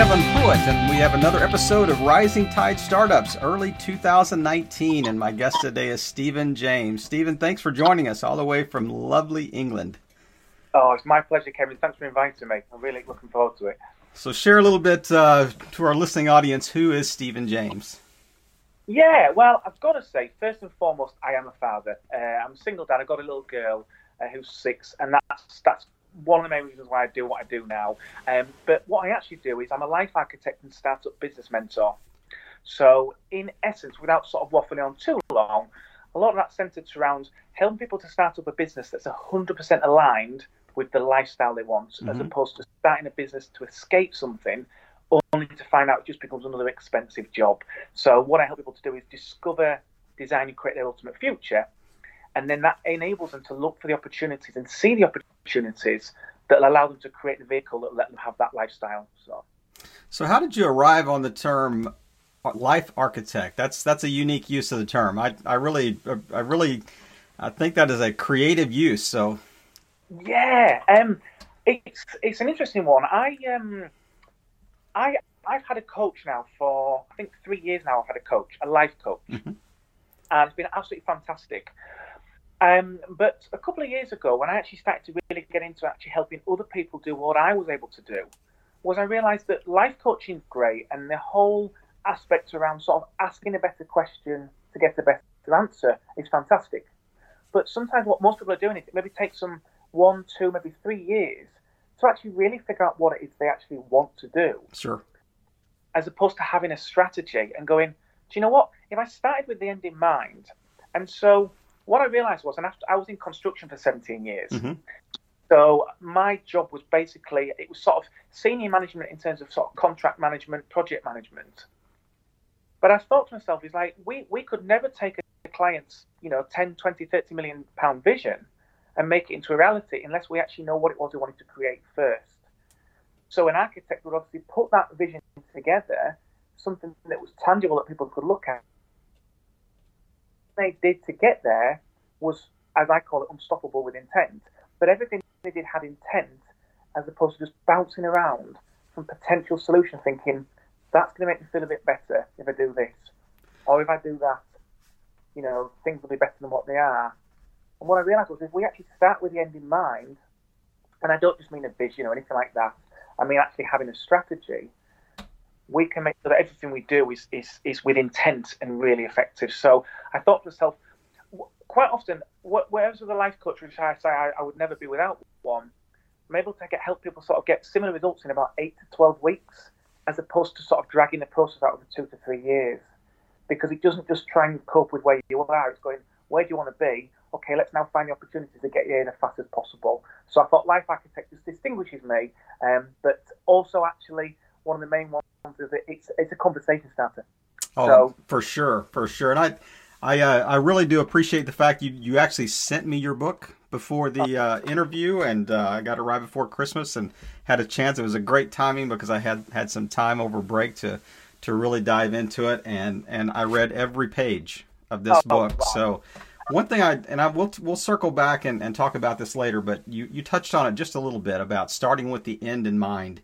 Kevin Pruitt, and we have another episode of Rising Tide Startups, early 2019. And my guest today is Stephen James. Stephen, thanks for joining us all the way from lovely England. Oh, it's my pleasure, Kevin. Thanks for inviting me. I'm really looking forward to it. So, share a little bit uh, to our listening audience who is Stephen James? Yeah, well, I've got to say, first and foremost, I am a father. Uh, I'm a single dad. I've got a little girl uh, who's six, and that's that's one of the main reasons why I do what I do now. Um, but what I actually do is I'm a life architect and startup business mentor. So, in essence, without sort of waffling on too long, a lot of that centered around helping people to start up a business that's 100% aligned with the lifestyle they want, mm-hmm. as opposed to starting a business to escape something only to find out it just becomes another expensive job. So, what I help people to do is discover, design, and create their ultimate future and then that enables them to look for the opportunities and see the opportunities that allow them to create the vehicle that let them have that lifestyle. So, so how did you arrive on the term life architect? That's that's a unique use of the term. I I really I really I think that is a creative use. So, yeah, um, it's it's an interesting one. I um, I I've had a coach now for I think three years now. I've had a coach, a life coach, mm-hmm. and it's been absolutely fantastic. Um, but a couple of years ago, when I actually started to really get into actually helping other people do what I was able to do, was I realised that life coaching is great, and the whole aspect around sort of asking a better question to get a better answer is fantastic. But sometimes what most people are doing is it maybe takes them one, two, maybe three years to actually really figure out what it is they actually want to do. Sure. As opposed to having a strategy and going, do you know what? If I started with the end in mind, and so what I realised was, and after I was in construction for 17 years, mm-hmm. so my job was basically it was sort of senior management in terms of sort of contract management, project management. But I thought to myself, is like we we could never take a client's you know 10, 20, 30 million pound vision and make it into a reality unless we actually know what it was we wanted to create first. So an architect would obviously put that vision together, something that was tangible that people could look at, they did to get there was, as I call it, unstoppable with intent. But everything they did had intent, as opposed to just bouncing around from potential solution, thinking that's going to make me feel a bit better if I do this, or if I do that, you know, things will be better than what they are. And what I realised was if we actually start with the end in mind, and I don't just mean a vision or anything like that, I mean actually having a strategy, we can make sure that everything we do is, is, is with intent and really effective. So I thought to myself, quite often, whereas with a life coach, which I say I, I, would never be without one, I'm able to get help people sort of get similar results in about eight to 12 weeks, as opposed to sort of dragging the process out over two to three years. Because it doesn't just try and cope with where you are, it's going, where do you want to be? Okay, let's now find the opportunities to get you in as fast as possible. So I thought Life Architect just distinguishes me, um, but also actually one of the main ones is that it's it's a conversation starter. Oh, so, for sure, for sure. And I, I, uh, I really do appreciate the fact you you actually sent me your book before the uh, interview, and uh, I got it right before Christmas and had a chance. It was a great timing because I had had some time over break to to really dive into it, and and I read every page of this oh, book. Wow. So. One thing I and I will we'll circle back and, and talk about this later, but you, you touched on it just a little bit about starting with the end in mind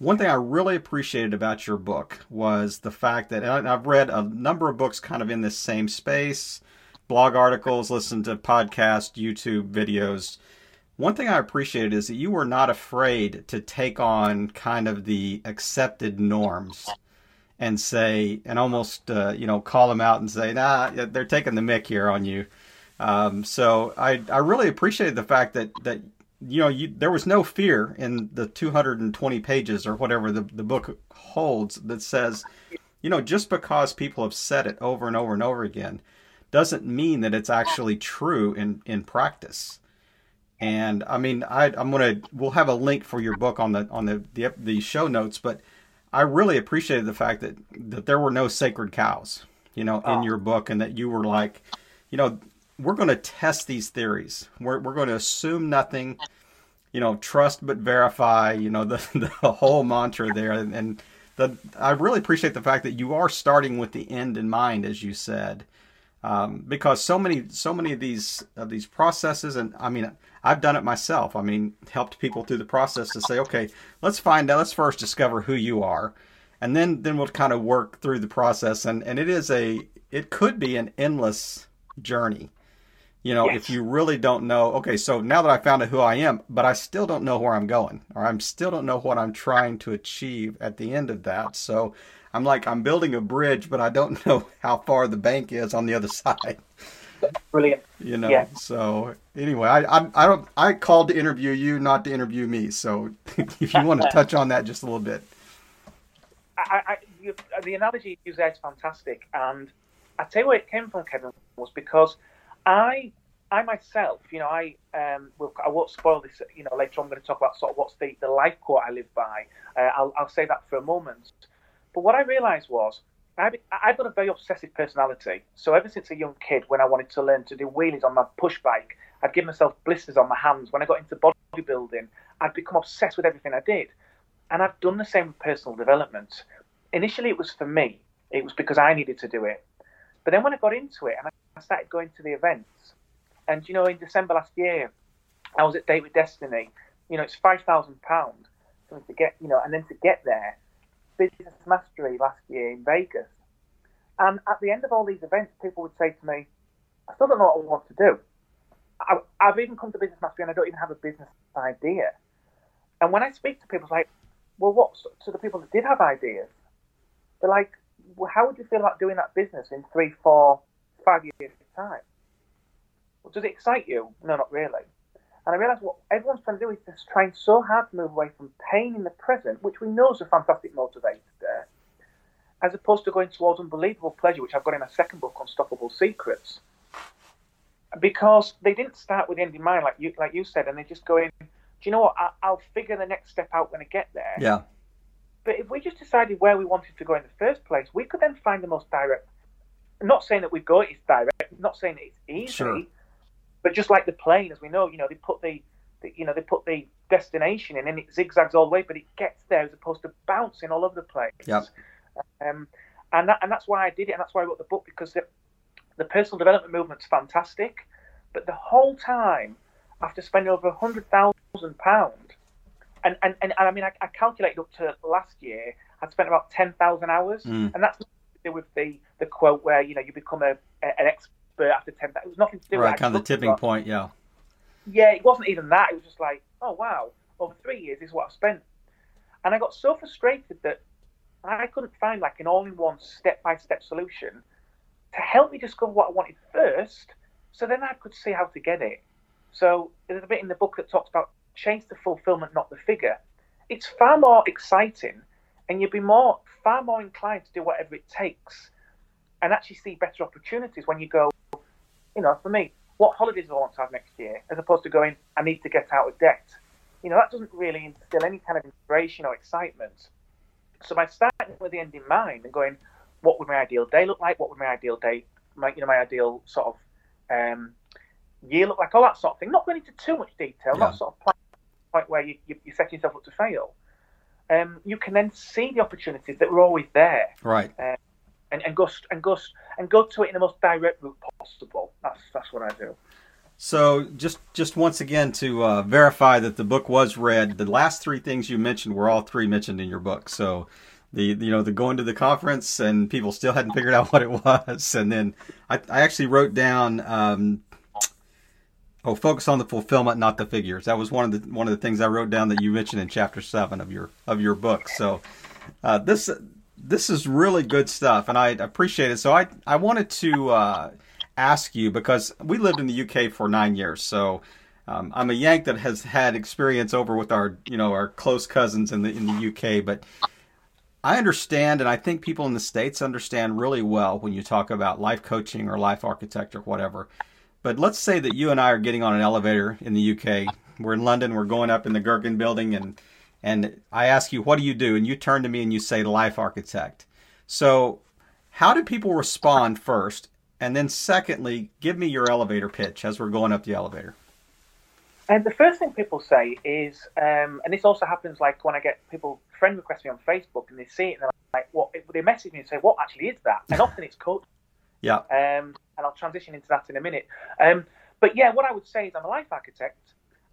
one thing I really appreciated about your book was the fact that I've read a number of books kind of in this same space, blog articles, listened to podcasts, YouTube videos. One thing I appreciated is that you were not afraid to take on kind of the accepted norms and say, and almost, uh, you know, call them out and say, nah, they're taking the mick here on you. Um, so I, I really appreciated the fact that, that you know, you, there was no fear in the 220 pages or whatever the, the book holds that says, you know, just because people have said it over and over and over again doesn't mean that it's actually true in, in practice. And I mean, I, I'm gonna we'll have a link for your book on the on the, the the show notes, but I really appreciated the fact that that there were no sacred cows, you know, in oh. your book, and that you were like, you know, we're going to test these theories. We're, we're going to assume nothing, you know, trust but verify, you know, the, the whole mantra there. And the, I really appreciate the fact that you are starting with the end in mind, as you said. um, because so many so many of these of these processes, and I mean, I've done it myself. I mean, helped people through the process to say, okay, let's find out. Let's first discover who you are, and then then we'll kind of work through the process. And and it is a it could be an endless journey. You know, yes. if you really don't know, okay, so now that I found out who I am, but I still don't know where I'm going, or I still don't know what I'm trying to achieve at the end of that. So I'm like, I'm building a bridge, but I don't know how far the bank is on the other side. Brilliant. You know, yeah. so anyway, I, I, I don't, I called to interview you, not to interview me. So if you want to touch on that just a little bit. I, I you, the analogy you use there is fantastic, and I tell you where it came from, Kevin, was because I I myself, you know, I um, will, I won't spoil this. You know, later on, I'm going to talk about sort of what's the, the life quote I live by. Uh, I'll, I'll say that for a moment. But what I realised was I, I've got a very obsessive personality. So ever since a young kid, when I wanted to learn to do wheelies on my push bike, I'd give myself blisters on my hands. When I got into bodybuilding, I'd become obsessed with everything I did. And I've done the same with personal development. Initially, it was for me. It was because I needed to do it. But then when I got into it and I started going to the events, and you know, in December last year, I was at Date with Destiny. You know, it's five thousand pounds to get, you know, and then to get there, business mastery last year in Vegas. And at the end of all these events, people would say to me, "I still don't know what I want to do. I, have even come to business mastery and I don't even have a business idea." And when I speak to people, it's like, "Well, what?" To the people that did have ideas, they're like, how would you feel about doing that business in three, four, five years' time? Well, does it excite you? No, not really. And I realised what everyone's trying to do is just trying so hard to move away from pain in the present, which we know is a fantastic motivator, there, as opposed to going towards unbelievable pleasure, which I've got in my second book, Unstoppable Secrets. Because they didn't start with the end in mind, like you, like you said, and they're just go in. Do you know what? I, I'll figure the next step out when I get there. Yeah. But if we just decided where we wanted to go in the first place, we could then find the most direct. I'm not saying that we go it's direct. I'm not saying that it's easy. Sure. But just like the plane, as we know, you know, they put the, the, you know, they put the destination in and it zigzags all the way, but it gets there as opposed to bouncing all over the place. Yep. Um, and that, and that's why I did it, and that's why I wrote the book because the, the personal development movement's fantastic, but the whole time, after spending over a hundred thousand pounds, and, and, and, and I mean, I, I, calculated up to last year, I'd spent about ten thousand hours, mm. and that's to do with the the quote where you know you become a, a an expert after 10 It was nothing to do right, with kind of the tipping point, yeah. Yeah, it wasn't even that. It was just like, oh, wow, over three years is what I've spent. And I got so frustrated that I couldn't find like an all in one step by step solution to help me discover what I wanted first so then I could see how to get it. So there's a bit in the book that talks about chase the fulfillment, not the figure. It's far more exciting and you'd be more far more inclined to do whatever it takes and actually see better opportunities when you go, you know, for me, what holidays do I want to have next year, as opposed to going, I need to get out of debt. You know, that doesn't really instill any kind of inspiration or excitement. So by starting with the end in mind and going, what would my ideal day look like? What would my ideal day, my you know, my ideal sort of um, year look like? All that sort of thing. Not going into too much detail. Yeah. Not sort of point where you, you, set yourself up to fail. Um, you can then see the opportunities that were always there. Right. Uh, and, and go and go and go to it in the most direct route possible. That's that's what I do. So just just once again to uh, verify that the book was read, the last three things you mentioned were all three mentioned in your book. So the you know the going to the conference and people still hadn't figured out what it was, and then I, I actually wrote down. Um, oh, focus on the fulfillment, not the figures. That was one of the one of the things I wrote down that you mentioned in chapter seven of your of your book. So uh, this this is really good stuff, and I appreciate it. So I I wanted to uh, ask you because we lived in the UK for nine years, so. Um, I'm a Yank that has had experience over with our, you know, our close cousins in the in the UK, but I understand, and I think people in the states understand really well when you talk about life coaching or life architect or whatever. But let's say that you and I are getting on an elevator in the UK. We're in London. We're going up in the Gherkin building, and and I ask you, what do you do? And you turn to me and you say, life architect. So, how do people respond first? And then, secondly, give me your elevator pitch as we're going up the elevator. And the first thing people say is, um, and this also happens like when I get people friend request me on Facebook and they see it and they're like, "What?" They message me and say, "What actually is that?" And often it's coach. Yeah. Um, and I'll transition into that in a minute. Um, but yeah, what I would say is I'm a life architect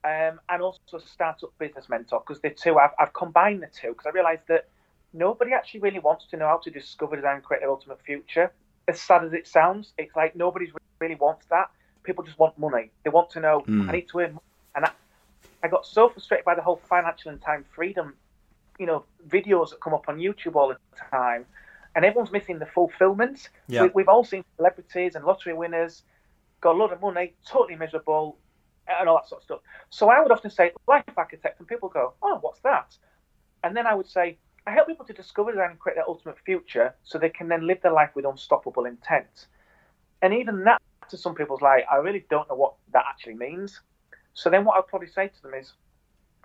um, and also a startup business mentor because the two, I've, I've combined the two because I realised that nobody actually really wants to know how to discover, design, and create their ultimate future. As sad as it sounds, it's like nobody really wants that. People just want money. They want to know, mm. I need to earn money. And I, I got so frustrated by the whole financial and time freedom, you know, videos that come up on YouTube all the time. And everyone's missing the fulfillment. Yeah. We, we've all seen celebrities and lottery winners got a lot of money, totally miserable, and all that sort of stuff. So I would often say life architect, and people go, "Oh, what's that?" And then I would say, I help people to discover and create their ultimate future, so they can then live their life with unstoppable intent. And even that, to some people's like, I really don't know what that actually means. So then, what I'd probably say to them is,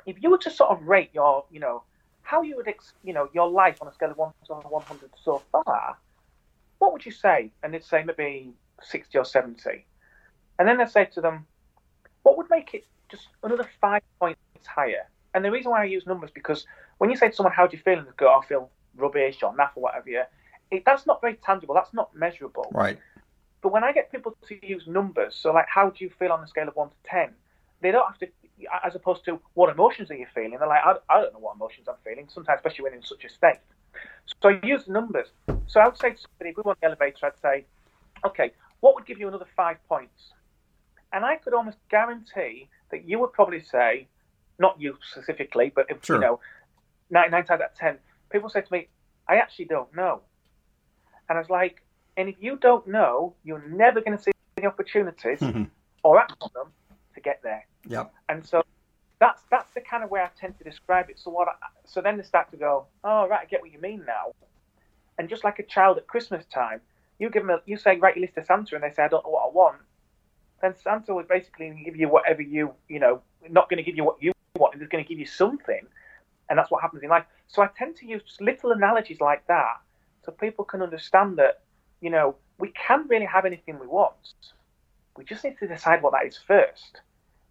if you were to sort of rate your, you know, how you would, ex- you know, your life on a scale of one to one hundred so far, what would you say? And they'd say maybe sixty or seventy. And then I say to them, what would make it just another five points higher? And the reason why I use numbers because when you say to someone, "How do you feel?" and they go, oh, "I feel rubbish" or "naff" or whatever, yeah, it, that's not very tangible. That's not measurable. Right. But when I get people to use numbers, so like, how do you feel on a scale of one to ten? They don't have to, as opposed to what emotions are you feeling? They're like, I, I don't know what emotions I'm feeling. Sometimes, especially when in such a state. So I use numbers. So I would say to somebody, if we were on the elevator, I'd say, okay, what would give you another five points? And I could almost guarantee that you would probably say, not you specifically, but if, sure. you know, nine, nine times out of ten, people say to me, I actually don't know. And I was like, and if you don't know, you're never going to see the opportunities mm-hmm. or act on them get there. Yep. And so that's that's the kind of way I tend to describe it. So what? I, so then they start to go, oh right, I get what you mean now. And just like a child at Christmas time, you give them a, you say write your list to Santa, and they say I don't know what I want then Santa would basically give you whatever you, you know, not going to give you what you want, he's going to give you something. And that's what happens in life. So I tend to use little analogies like that so people can understand that, you know, we can really have anything we want. We just need to decide what that is first.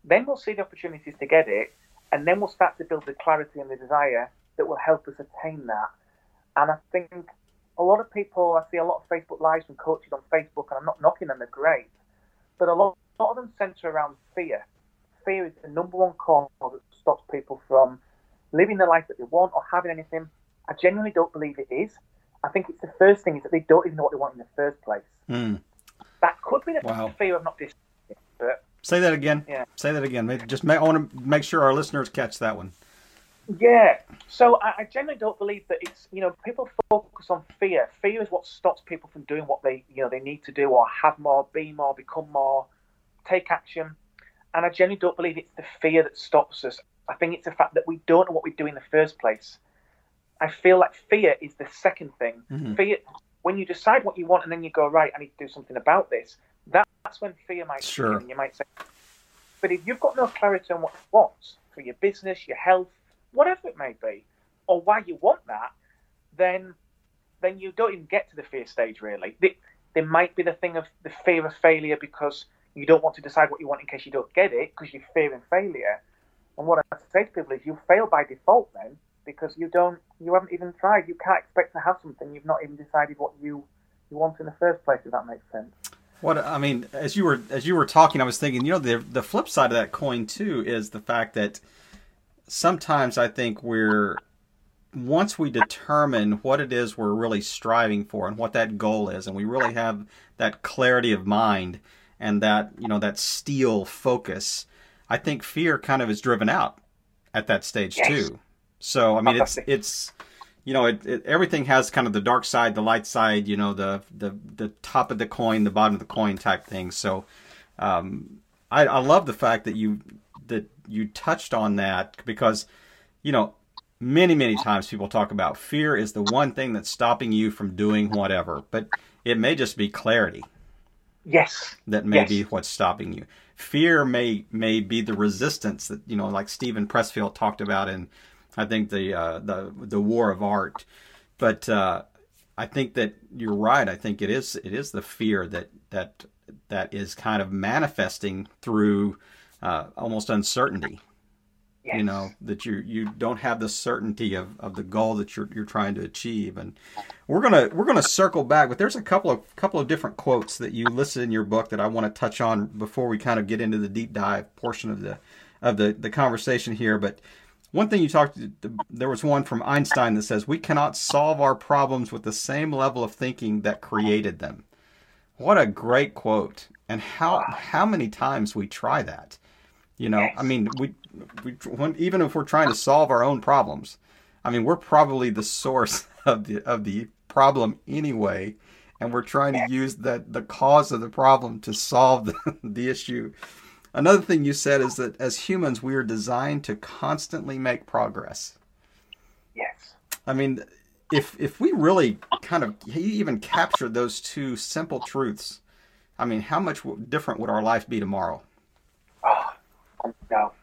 Then we'll see the opportunities to get it, and then we'll start to build the clarity and the desire that will help us attain that. And I think a lot of people, I see a lot of Facebook lives and coaches on Facebook, and I'm not knocking them, they're great. But a lot a lot of them centre around fear. Fear is the number one cause that stops people from living the life that they want or having anything. I genuinely don't believe it is. I think it's the first thing is that they don't even know what they want in the first place. Mm. That could be the wow. fear of not this. But say that again. Yeah. Say that again. Just make, I want to make sure our listeners catch that one. Yeah. So I, I generally don't believe that it's you know people focus on fear. Fear is what stops people from doing what they you know they need to do or have more, be more, become more take action. And I generally don't believe it's the fear that stops us. I think it's the fact that we don't know what we do in the first place. I feel like fear is the second thing. Mm-hmm. Fear, when you decide what you want and then you go, right, I need to do something about this, that's when fear might sure. and you might say, but if you've got no clarity on what you want for your business, your health, whatever it may be, or why you want that, then then you don't even get to the fear stage really. There might be the thing of the fear of failure because you don't want to decide what you want in case you don't get it because you're fearing failure. And what I say to people is you fail by default then because you don't you haven't even tried. You can't expect to have something you've not even decided what you you want in the first place. If that makes sense. What I mean, as you were as you were talking, I was thinking, you know, the the flip side of that coin too is the fact that sometimes I think we're once we determine what it is we're really striving for and what that goal is, and we really have that clarity of mind, and that you know that steel focus, I think fear kind of is driven out at that stage yes. too. So I mean, it's it's you know it, it, everything has kind of the dark side, the light side, you know the the the top of the coin, the bottom of the coin type thing. So um, I, I love the fact that you that you touched on that because you know many many times people talk about fear is the one thing that's stopping you from doing whatever, but it may just be clarity. Yes. That may yes. be what's stopping you. Fear may may be the resistance that you know, like Steven Pressfield talked about in, I think the uh, the the War of Art. But uh, I think that you're right. I think it is it is the fear that that that is kind of manifesting through uh, almost uncertainty. Yes. You know that you you don't have the certainty of, of the goal that you're you're trying to achieve, and we're gonna we're gonna circle back. But there's a couple of couple of different quotes that you listed in your book that I want to touch on before we kind of get into the deep dive portion of the of the the conversation here. But one thing you talked, there was one from Einstein that says we cannot solve our problems with the same level of thinking that created them. What a great quote! And how how many times we try that you know. I mean, we, we when, even if we're trying to solve our own problems, I mean, we're probably the source of the of the problem anyway, and we're trying to use that the cause of the problem to solve the, the issue. Another thing you said is that as humans, we are designed to constantly make progress. Yes. I mean, if if we really kind of even captured those two simple truths, I mean, how much different would our life be tomorrow? Ah, oh, no.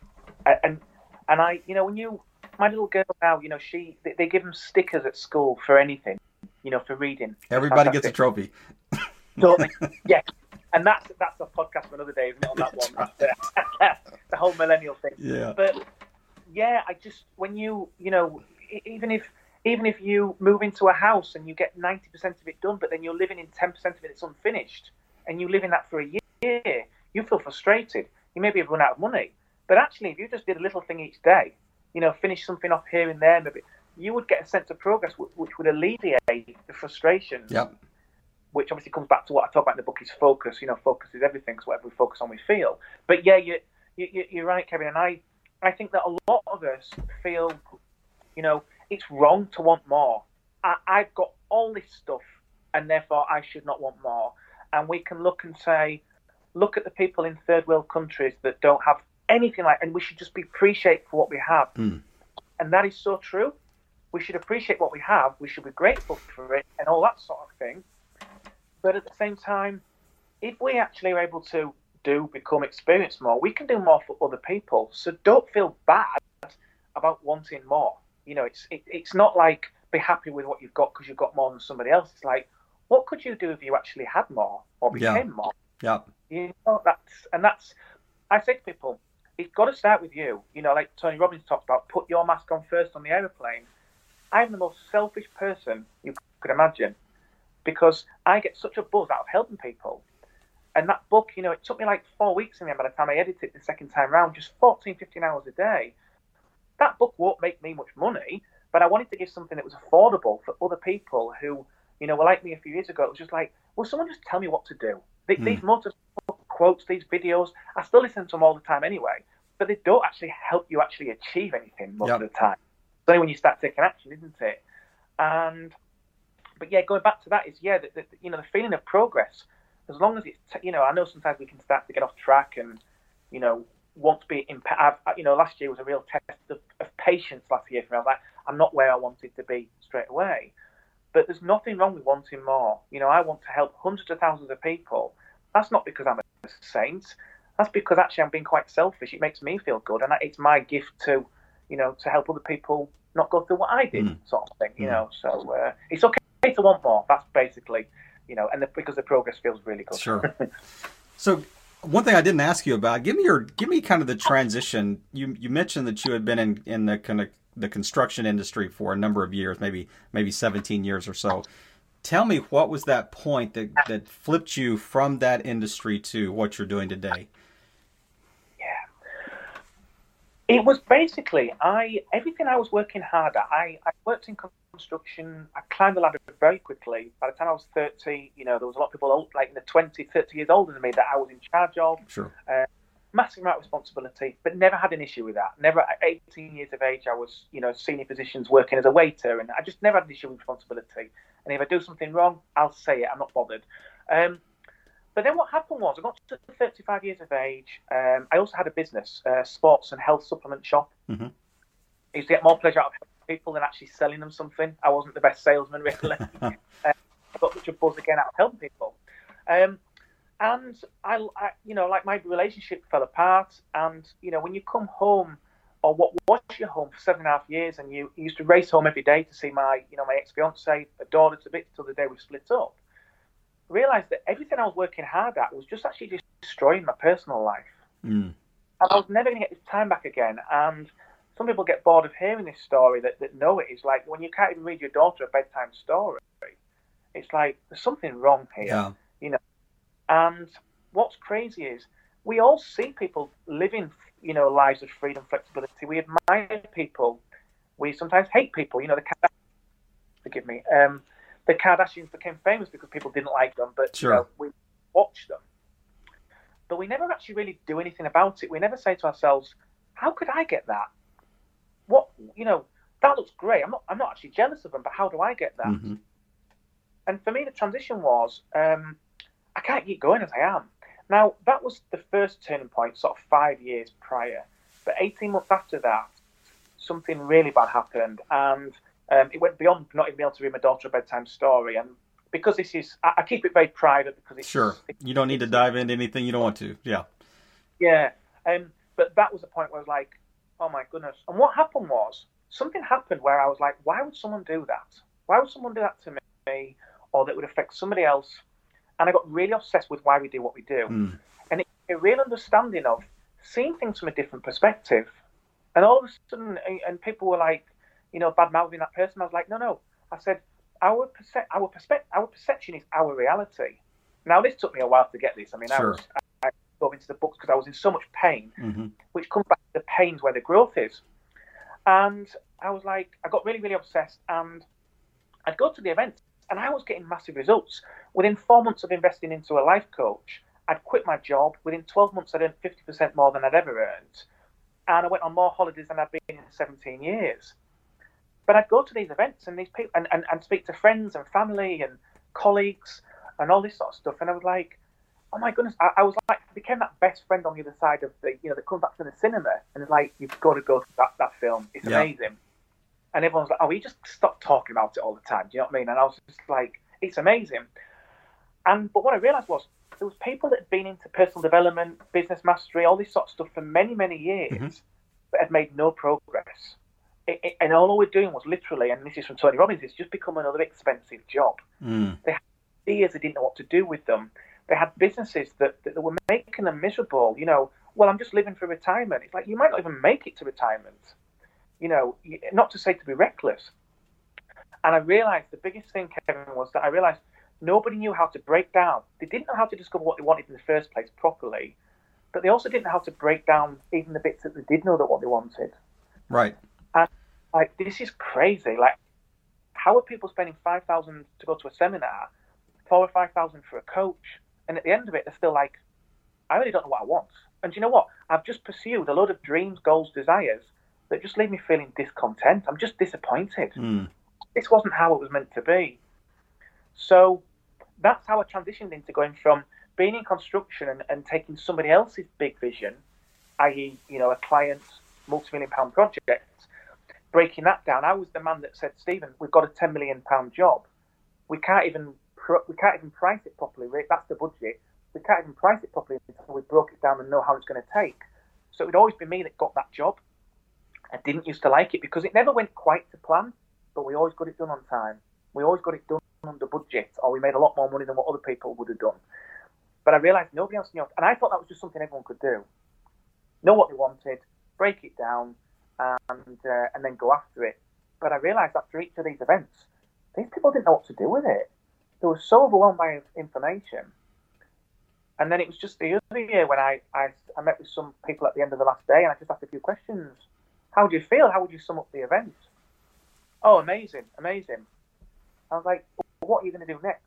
And and I, you know, when you, my little girl now, you know, she they, they give them stickers at school for anything, you know, for reading. Everybody gets a trophy. Don't they? And that's that's a podcast for another day, isn't it? On that one, the whole millennial thing. Yeah. But yeah, I just when you you know even if even if you move into a house and you get ninety percent of it done, but then you're living in ten percent of it that's unfinished, and you live in that for a year, you feel frustrated you maybe have run out of money. But actually, if you just did a little thing each day, you know, finish something off here and there, maybe you would get a sense of progress, which would alleviate the frustration. Yep. Which obviously comes back to what I talk about in the book is focus. You know, focus is everything. So whatever we focus on, we feel. But yeah, you, you you're right, Kevin. And I, I think that a lot of us feel, you know, it's wrong to want more. I, I've got all this stuff, and therefore I should not want more. And we can look and say, look at the people in third world countries that don't have anything like, and we should just be appreciate for what we have. Mm. And that is so true. We should appreciate what we have. We should be grateful for it and all that sort of thing. But at the same time, if we actually are able to do become experienced more, we can do more for other people. So don't feel bad about wanting more. You know, it's it, it's not like be happy with what you've got because you've got more than somebody else. It's like, what could you do if you actually had more or became yeah. more? Yeah. You know, that's and that's I say to people, it's got to start with you. You know, like Tony Robbins talks about, put your mask on first on the aeroplane. I'm the most selfish person you could imagine because I get such a buzz out of helping people. And that book, you know, it took me like four weeks in the end by the time I edited it the second time round, just 14, 15 hours a day. That book won't make me much money, but I wanted to give something that was affordable for other people who, you know, were like me a few years ago. It was just like, will someone just tell me what to do? These, mm. these motor quotes, these videos, I still listen to them all the time anyway, but they don't actually help you actually achieve anything most yep. of the time. It's only when you start taking action, isn't it? And but yeah, going back to that is yeah, the, the, you know, the feeling of progress. As long as it's you know, I know sometimes we can start to get off track and you know want to be in. I've, you know, last year was a real test of, of patience. Last year for me, I was like, I'm not where I wanted to be straight away. But there's nothing wrong with wanting more. You know, I want to help hundreds of thousands of people. That's not because I'm a saint. That's because actually I'm being quite selfish. It makes me feel good, and it's my gift to, you know, to help other people not go through what I did, mm. sort of thing. You mm. know, so uh, it's okay to one more. That's basically, you know, and the, because the progress feels really good. Sure. so one thing I didn't ask you about, give me your, give me kind of the transition. You you mentioned that you had been in in the kind of the construction industry for a number of years, maybe maybe 17 years or so. Tell me what was that point that, that flipped you from that industry to what you're doing today? Yeah. It was basically I everything I was working hard at. I, I worked in construction. I climbed the ladder very quickly. By the time I was 30, you know, there was a lot of people old, like in the 20, 30 years older than me that I was in charge of. Sure. Uh, massive amount of responsibility, but never had an issue with that. Never at 18 years of age, I was, you know, senior positions working as a waiter, and I just never had an issue with responsibility. And if I do something wrong, I'll say it. I'm not bothered. Um, but then what happened was, I got to 35 years of age. Um, I also had a business, uh, sports and health supplement shop. Mm-hmm. I used to get more pleasure out of helping people than actually selling them something. I wasn't the best salesman, really. uh, I got such a buzz again out of helping people. Um, and I, I, you know, like my relationship fell apart. And you know, when you come home, or what was your home for seven and a half years, and you, you used to race home every day to see my, you know, my ex fiance, a daughter to bits till the day we split up. Realised that everything I was working hard at was just actually just destroying my personal life. Mm. And I was never going to get this time back again. And some people get bored of hearing this story that, that know it. It's like when you can't even read your daughter a bedtime story, it's like there's something wrong here. Yeah. You know. And what's crazy is we all see people living, you know, lives of freedom, flexibility. We admire people. We sometimes hate people. You know, the forgive me. Um, the Kardashians became famous because people didn't like them, but sure. you know, we watched them. But we never actually really do anything about it. We never say to ourselves, "How could I get that? What you know, that looks great. I'm not. I'm not actually jealous of them, but how do I get that?" Mm-hmm. And for me, the transition was, um, I can't keep going as I am. Now that was the first turning point, sort of five years prior. But 18 months after that, something really bad happened, and um, it went beyond not even being able to read my daughter a bedtime story. And because this is, I, I keep it very private because it's sure you don't need to dive into anything you don't want to. Yeah. Yeah. Um, but that was the point where I was like, oh my goodness. And what happened was something happened where I was like, why would someone do that? Why would someone do that to me, or that would affect somebody else? And I got really obsessed with why we do what we do, Mm. and it, a real understanding of seeing things from a different perspective. And all of a sudden, and people were like, you know, bad mouthing that person. I was like, no, no. I said, our perce- our perspective, our perception is our reality. Now, this took me a while to get this. I mean, I Sure. was I, I dove into the books because I was in so much pain, Mm-hmm. which comes back to the pains where the growth is. And I was like, I got really, really obsessed, and I'd go to the events, and I was getting massive results. Within four months of investing into a life coach, I'd quit my job. Within 12 months, I'd earned 50% more than I'd ever earned. And I went on more holidays than I'd been in 17 years. But I'd go to these events and these people and, and, and speak to friends and family and colleagues and all this sort of stuff. And I was like, oh my goodness, I, I was like, I became that best friend on the other side of the, you know, that comes back from the cinema and it's like, you've got to go to that, that film. It's Yeah. amazing. And everyone's like, oh, you just stop talking about it all the time. Do you know what I mean? And I was just like, it's amazing. And but what I realised was there was people that had been into personal development, business mastery, all this sort of stuff for many, many years, Mhm. but had made no progress. It, it, and all we're doing was literally, and this is from Tony Robbins, it's just become another expensive job. Mm. Years they didn't know what to do with them. They had businesses that, that were making them miserable. You know, well, I'm just living for retirement. It's like you might not even make it to retirement. You know, not to say to be reckless. And I realised the biggest thing, Kevin, was that I realised nobody knew how to break down. They didn't know how to discover what they wanted in the first place properly, but they also didn't know how to break down even the bits that they did know that what they wanted. Right. Like this is crazy. Like, how are people spending five thousand to go to a seminar, four or five thousand for a coach, and at the end of it, they're still like, I really don't know what I want. And you know what? I've just pursued a load of dreams, goals, desires that just leave me feeling discontent. I'm just disappointed. Mm. This wasn't how it was meant to be. So that's how I transitioned into going from being in construction and, and taking somebody else's big vision, i.e., you know, a client's multi-million pound project, breaking that down. I was the man that said, Stephen, we've got a 10 million pound job. We can't even we can't even price it properly. That's the budget. We can't even price it properly until we broke it down and know how it's going to take. So it would always be me that got that job. I didn't used to like it because it never went quite to plan, but we always got it done on time. We always got it done under budget, or we made a lot more money than what other people would have done. But I realised nobody else knew, and I thought that was just something everyone could do. Know what they wanted, break it down, and uh, and then go after it. But I realised after each of these events, these people didn't know what to do with it. They were so overwhelmed by information. And then it was just the other year when I, I, I met with some people at the end of the last day and I just asked a few questions. How do you feel? How would you sum up the event? Oh, amazing, amazing. I was like, what are you going to do next?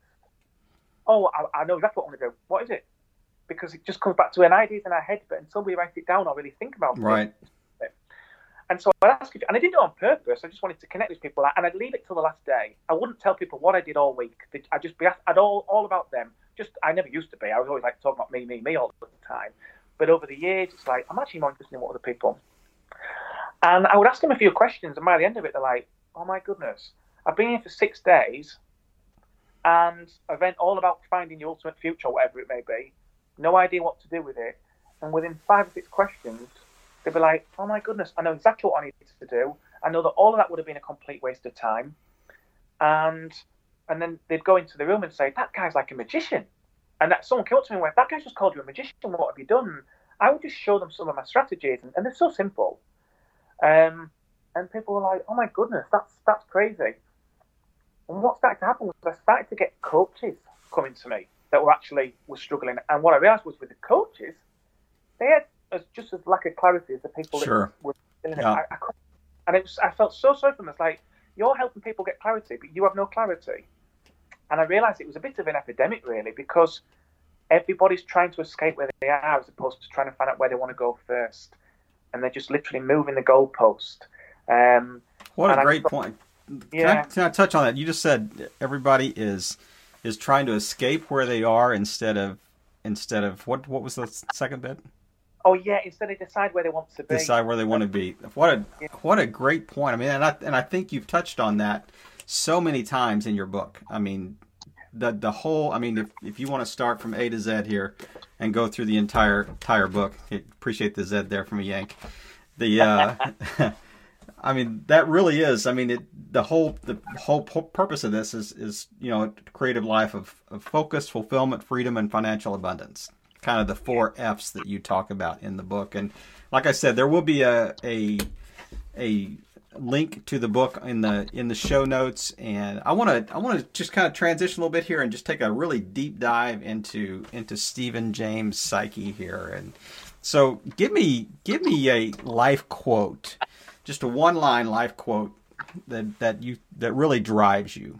Oh, I, I know exactly what I'm going to do. What is it? Because it just comes back to an idea in our head, but until we write it down or really think about it, Right. And so I'd ask, and I do it on purpose. I just wanted to connect with people, and I'd leave it till the last day. I wouldn't tell people what I did all week. I'd just be I'd all all about them. Just I never used to be. I was always like talking about me, me, me all the time. But over the years, it's like I'm actually more interested in what other people. And I would ask them a few questions, and by the end of it, they're like, "Oh my goodness, I've been here for six days, and event all about finding your ultimate future, whatever it may be. No idea what to do with it. And within five or six questions, they'd be like, "Oh my goodness, I know exactly what I need to do. I know that all of that would have been a complete waste of time." And and then they'd go into the room and say, "That guy's like a magician." And that someone came up to me and went, "That guy's just called you a magician. What have you done?" I would just show them some of my strategies, and, and they're so simple. Um, and people were like, "Oh my goodness, that's that's crazy." And what started to happen was I started to get coaches coming to me that were actually were struggling. And what I realised was with the coaches, they had as just as lack of clarity as the people sure. that were in yeah. I, I and it was, I felt so sorry for them. It's like you're helping people get clarity, but you have no clarity. And I realised it was a bit of an epidemic, really, because everybody's trying to escape where they are as opposed to trying to find out where they want to go first. And they're just literally moving the goalpost. Um, what a great point. Yeah. Can I, can I touch on that? You just said everybody is is trying to escape where they are instead of instead of what what was the second bit? Oh yeah, instead of decide where they want to be. Decide where they want to be. What a yeah. what a great point. I mean, and I and I think you've touched on that so many times in your book. I mean, the the whole. I mean, if if you want to start from A to Z here and go through the entire entire book, appreciate the Z there from a Yank. The uh, I mean, that really is. I mean, it, the whole the whole purpose of this is is you know a creative life of, of focus, fulfillment, freedom, and financial abundance. Kind of the four F's that you talk about in the book. And like I said, there will be a a a link to the book in the in the show notes. And I want to I want to just kind of transition a little bit here and just take a really deep dive into into Stephen James' psyche here. And so, give me give me a life quote just a one line life quote that that you that really drives you.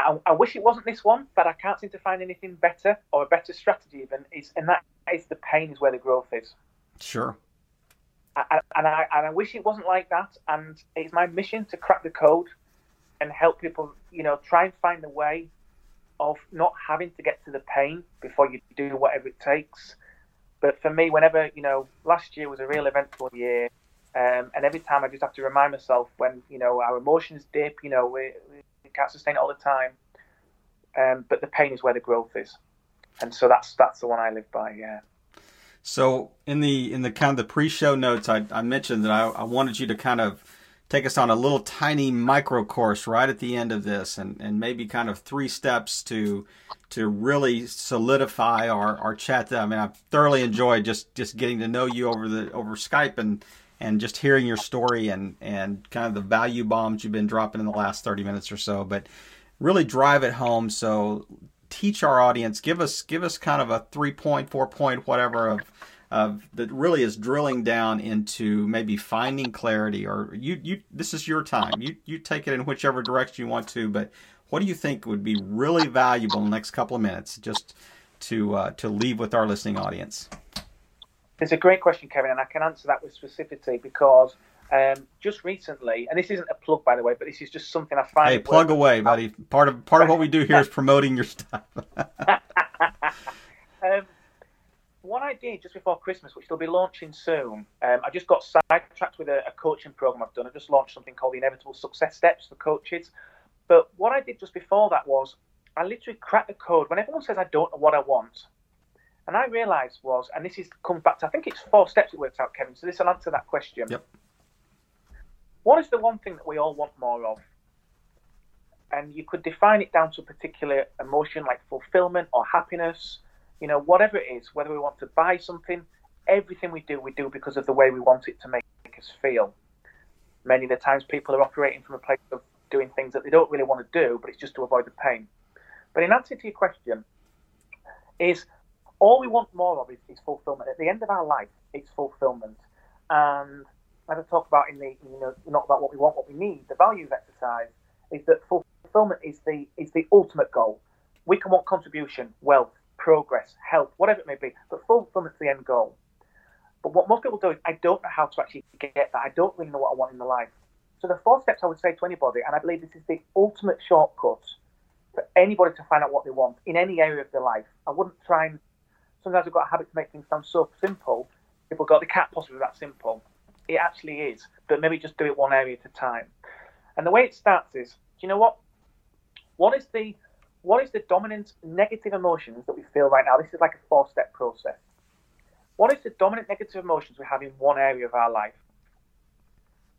I, I, wish it wasn't this one, but I can't seem to find anything better or a better strategy even. Is and that is the pain is where the growth is. Sure. I, and I and I wish it wasn't like that. And it's my mission to crack the code and help people, you know, try and find the way of not having to get to the pain before you do whatever it takes. But for me, whenever you know, last year was a real eventful year, um, and every time I just have to remind myself when you know our emotions dip, you know, we, can't sustain it all the time. Um, but the pain is where the growth is, and so that's that's the one I live by. Yeah. So in the in the kind of the pre-show notes, I, I mentioned that I, I wanted you to kind of take us on a little tiny micro course right at the end of this and, and maybe kind of three steps to to really solidify our, our chat. I mean, I've thoroughly enjoyed just, just getting to know you over the over Skype and and just hearing your story and and kind of the value bombs you've been dropping in the last 30 minutes or so. But really drive it home. So teach our audience, give us give us kind of a three point, four point, whatever of of that really is drilling down into maybe finding clarity or you you this is your time. You you take it in whichever direction you want to, but what do you think would be really valuable in the next couple of minutes just to uh, to leave with our listening audience? It's a great question, Kevin, and I can answer that with specificity because um, just recently, and this isn't a plug, by the way, but this is just something I find. Hey, plug away, buddy. Part of part of what we do here is promoting your stuff. um, what I did just before Christmas, which they'll be launching soon, um, I just got sidetracked with a, a, coaching program I've done. I just launched something called the Inevitable Success Steps for coaches. But what I did just before that was I literally cracked the code. When everyone says I don't know what I want, and I realised was, and this is comes back to I think it's four steps it works out, Kevin. So this will answer that question. Yep. What is the one thing that we all want more of? And you could define it down to a particular emotion like fulfillment or happiness you know, whatever it is, whether we want to buy something, everything we do, we do because of the way we want it to make us feel. Many of the times, people are operating from a place of doing things that they don't really want to do, but it's just to avoid the pain. But in answer to your question, is all we want more of is, is fulfillment. At the end of our life, it's fulfillment. And as I talk about in the, you know, not about what we want, what we need, the values exercise is that fulfillment is the is the ultimate goal. We can want contribution, wealth, progress, health, whatever it may be, but fulfillment's the end goal. But what most people do is, I don't know how to actually get that. I don't really know what I want in the life. So the four steps I would say to anybody, and I believe this is the ultimate shortcut for anybody to find out what they want in any area of their life. I wouldn't try and. Sometimes we've got a habit to make things sound so simple. People go, oh, they can't possibly be that simple. It actually is, but maybe just do it one area at a time. And the way it starts is, do you know what? What is the what is the dominant negative emotions that we feel right now? This is like a four step process. What is the dominant negative emotions we have in one area of our life?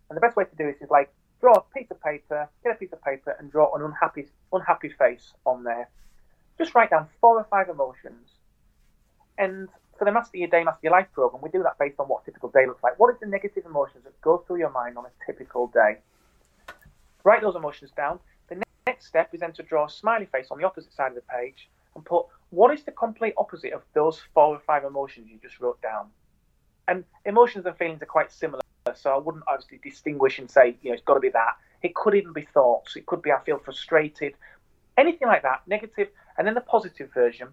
And the best way to do this is like draw a piece of paper, get a piece of paper, and draw an unhappy, unhappy face on there. Just write down four or five emotions. And for the Master Your Day, Master Your Life program, we do that based on what a typical day looks like. What is the negative emotions that go through your mind on a typical day? Write those emotions down. The next step is then to draw a smiley face on the opposite side of the page and put what is the complete opposite of those four or five emotions you just wrote down. And emotions and feelings are quite similar, so I wouldn't obviously distinguish and say, you know, it's got to be that. It could even be thoughts. It could be I feel frustrated, anything like that, negative, and then the positive version.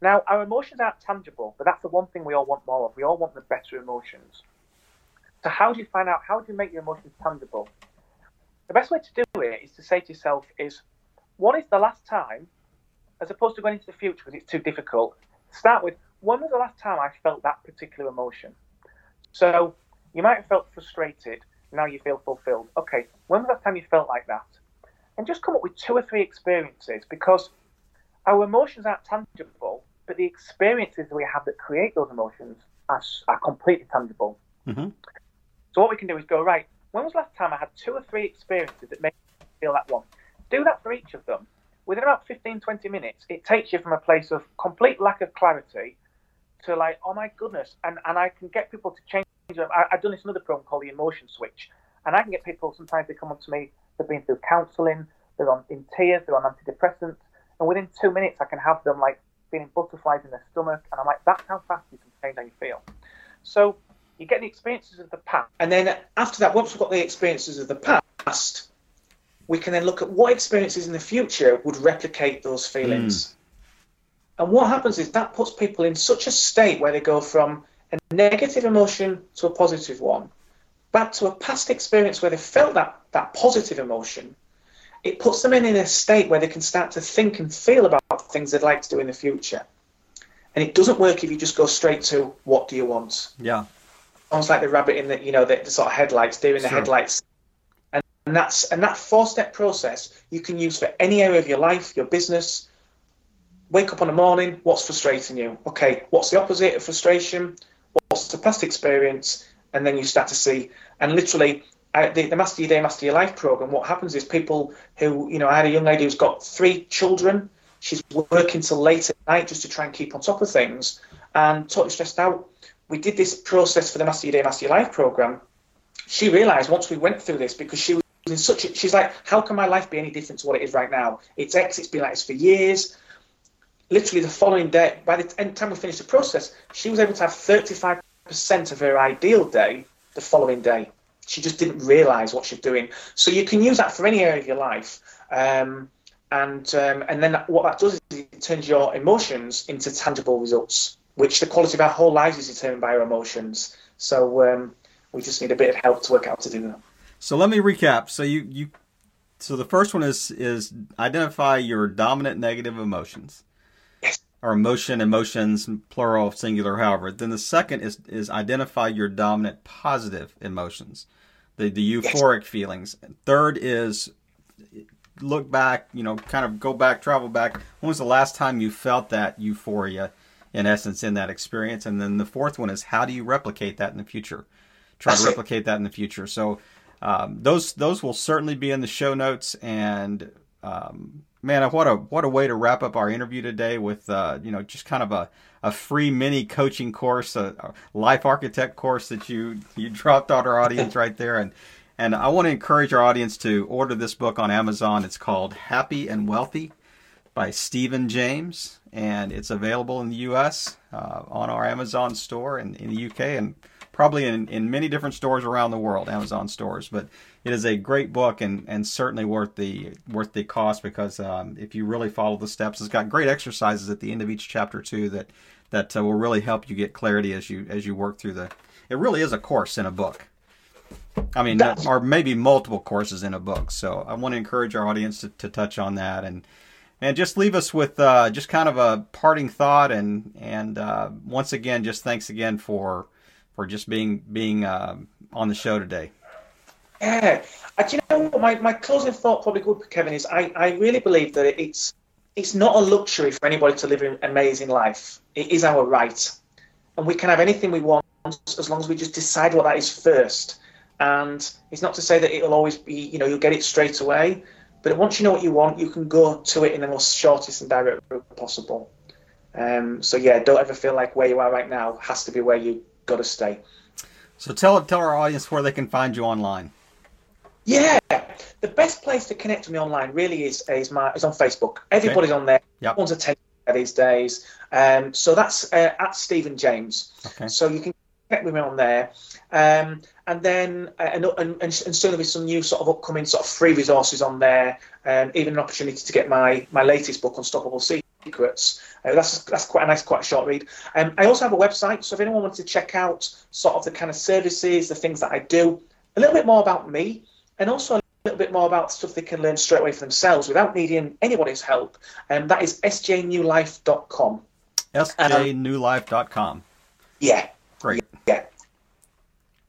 Now, our emotions aren't tangible, but that's the one thing we all want more of. We all want the better emotions. So, how do you find out? How do you make your emotions tangible? The best way to do it is to say to yourself, "Is what is the last time?" As opposed to going into the future because it's too difficult. Start with when was the last time I felt that particular emotion? So you might have felt frustrated. Now you feel fulfilled. Okay, when was the last time you felt like that? And just come up with two or three experiences because our emotions aren't tangible, but the experiences that we have that create those emotions are, are completely tangible. Mm-hmm. So what we can do is go right. When was the last time I had two or three experiences that made me feel that one? Do that for each of them. Within about 15, 20 minutes, it takes you from a place of complete lack of clarity to like, oh my goodness, and, and I can get people to change. I, I've done this another program called the Emotion Switch, and I can get people. Sometimes they come up to me, they've been through counselling, they're on in tears, they're on antidepressants, and within two minutes, I can have them like feeling butterflies in their stomach, and I'm like, that's how fast you can change how you feel. So you get the experiences of the past, and then after that, once we've got the experiences of the past, we can then look at what experiences in the future would replicate those feelings. Mm. And what happens is that puts people in such a state where they go from a negative emotion to a positive one, back to a past experience where they felt that, that positive emotion. It puts them in, in a state where they can start to think and feel about things they'd like to do in the future. And it doesn't work if you just go straight to what do you want? Yeah. Almost like the rabbit in the you know the, the sort of headlights, doing the headlights. And, and that's and that four step process you can use for any area of your life, your business, wake up on a morning, what's frustrating you? Okay, what's the opposite of frustration? What's the past experience? And then you start to see, and literally, uh, the, the Master Your Day, Master Your Life program, what happens is people who, you know, I had a young lady who's got three children. She's working till late at night just to try and keep on top of things and totally stressed out. We did this process for the Master Your Day, Master Your Life program. She realized once we went through this because she was in such a, she's like, how can my life be any different to what it is right now? It's X, it's been like this for years literally the following day, by the time we finished the process, she was able to have 35% of her ideal day the following day. She just didn't realize what she's doing. So you can use that for any area of your life. Um, and um, and then what that does is it turns your emotions into tangible results, which the quality of our whole lives is determined by our emotions. So um, we just need a bit of help to work out to do that. So let me recap. So you you so the first one is is identify your dominant negative emotions or emotion, emotions, plural, singular, however. Then the second is is identify your dominant positive emotions, the the euphoric yes. feelings. Third is look back, you know, kind of go back, travel back. When was the last time you felt that euphoria? In essence, in that experience, and then the fourth one is how do you replicate that in the future? Try to replicate that in the future. So um, those those will certainly be in the show notes, and um, man, what a what a way to wrap up our interview today with uh, you know just kind of a, a free mini coaching course, a, a life architect course that you you dropped on our audience right there, and and I want to encourage our audience to order this book on Amazon. It's called Happy and Wealthy by Stephen James, and it's available in the U.S. Uh, on our Amazon store and in the U.K. and probably in, in many different stores around the world, Amazon stores. But it is a great book and, and certainly worth the worth the cost because um, if you really follow the steps, it's got great exercises at the end of each chapter too that that uh, will really help you get clarity as you as you work through the. It really is a course in a book. I mean, or maybe multiple courses in a book. So I want to encourage our audience to, to touch on that and and just leave us with uh, just kind of a parting thought and and uh, once again, just thanks again for for just being being uh, on the show today. Yeah, you know what? My, my closing thought probably be, Kevin, is I, I really believe that it's it's not a luxury for anybody to live an amazing life. It is our right, and we can have anything we want as long as we just decide what that is first. And it's not to say that it'll always be, you know, you'll get it straight away, but once you know what you want, you can go to it in the most shortest and direct route possible. Um, so yeah, don't ever feel like where you are right now has to be where you got to stay. So tell tell our audience where they can find you online. Yeah, the best place to connect with me online really is is my is on Facebook. Everybody's okay. on there. Yep. Everyone's attending these days. Um, so that's uh, at Stephen James. Okay. So you can connect with me on there. Um, and then uh, and, and, and soon there'll be some new sort of upcoming sort of free resources on there, and um, even an opportunity to get my my latest book, Unstoppable Secrets. Uh, that's that's quite a nice, quite a short read. Um, I also have a website, so if anyone wants to check out sort of the kind of services, the things that I do, a little bit more about me, and also a little bit more about stuff they can learn straight away for themselves without needing anybody's help, and um, that is sjnewlife.com. sjnewlife.com. Yeah. Great. Yeah.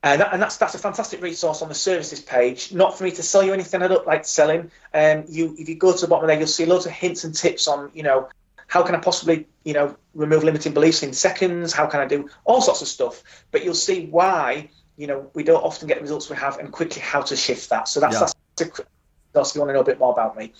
Uh, that, and that's that's a fantastic resource on the services page. Not for me to sell you anything I don't like selling. Um, you if you go to the bottom there, you'll see loads of hints and tips on you know how can I possibly you know remove limiting beliefs in seconds? How can I do all sorts of stuff? But you'll see why you know we don't often get the results we have and quickly how to shift that. So that's yeah. that's if you want to know a bit more about me.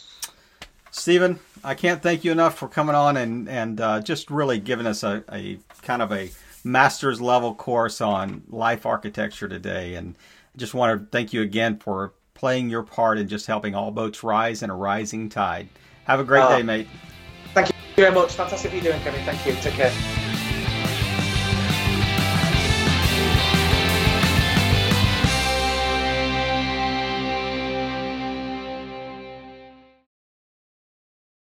Stephen, I can't thank you enough for coming on and and uh, just really giving us a, a kind of a master's level course on life architecture today. And I just want to thank you again for playing your part in just helping all boats rise in a rising tide. Have a great uh, day, mate. You very much. Fantastic what you're doing, Kevin. Thank you. Take care.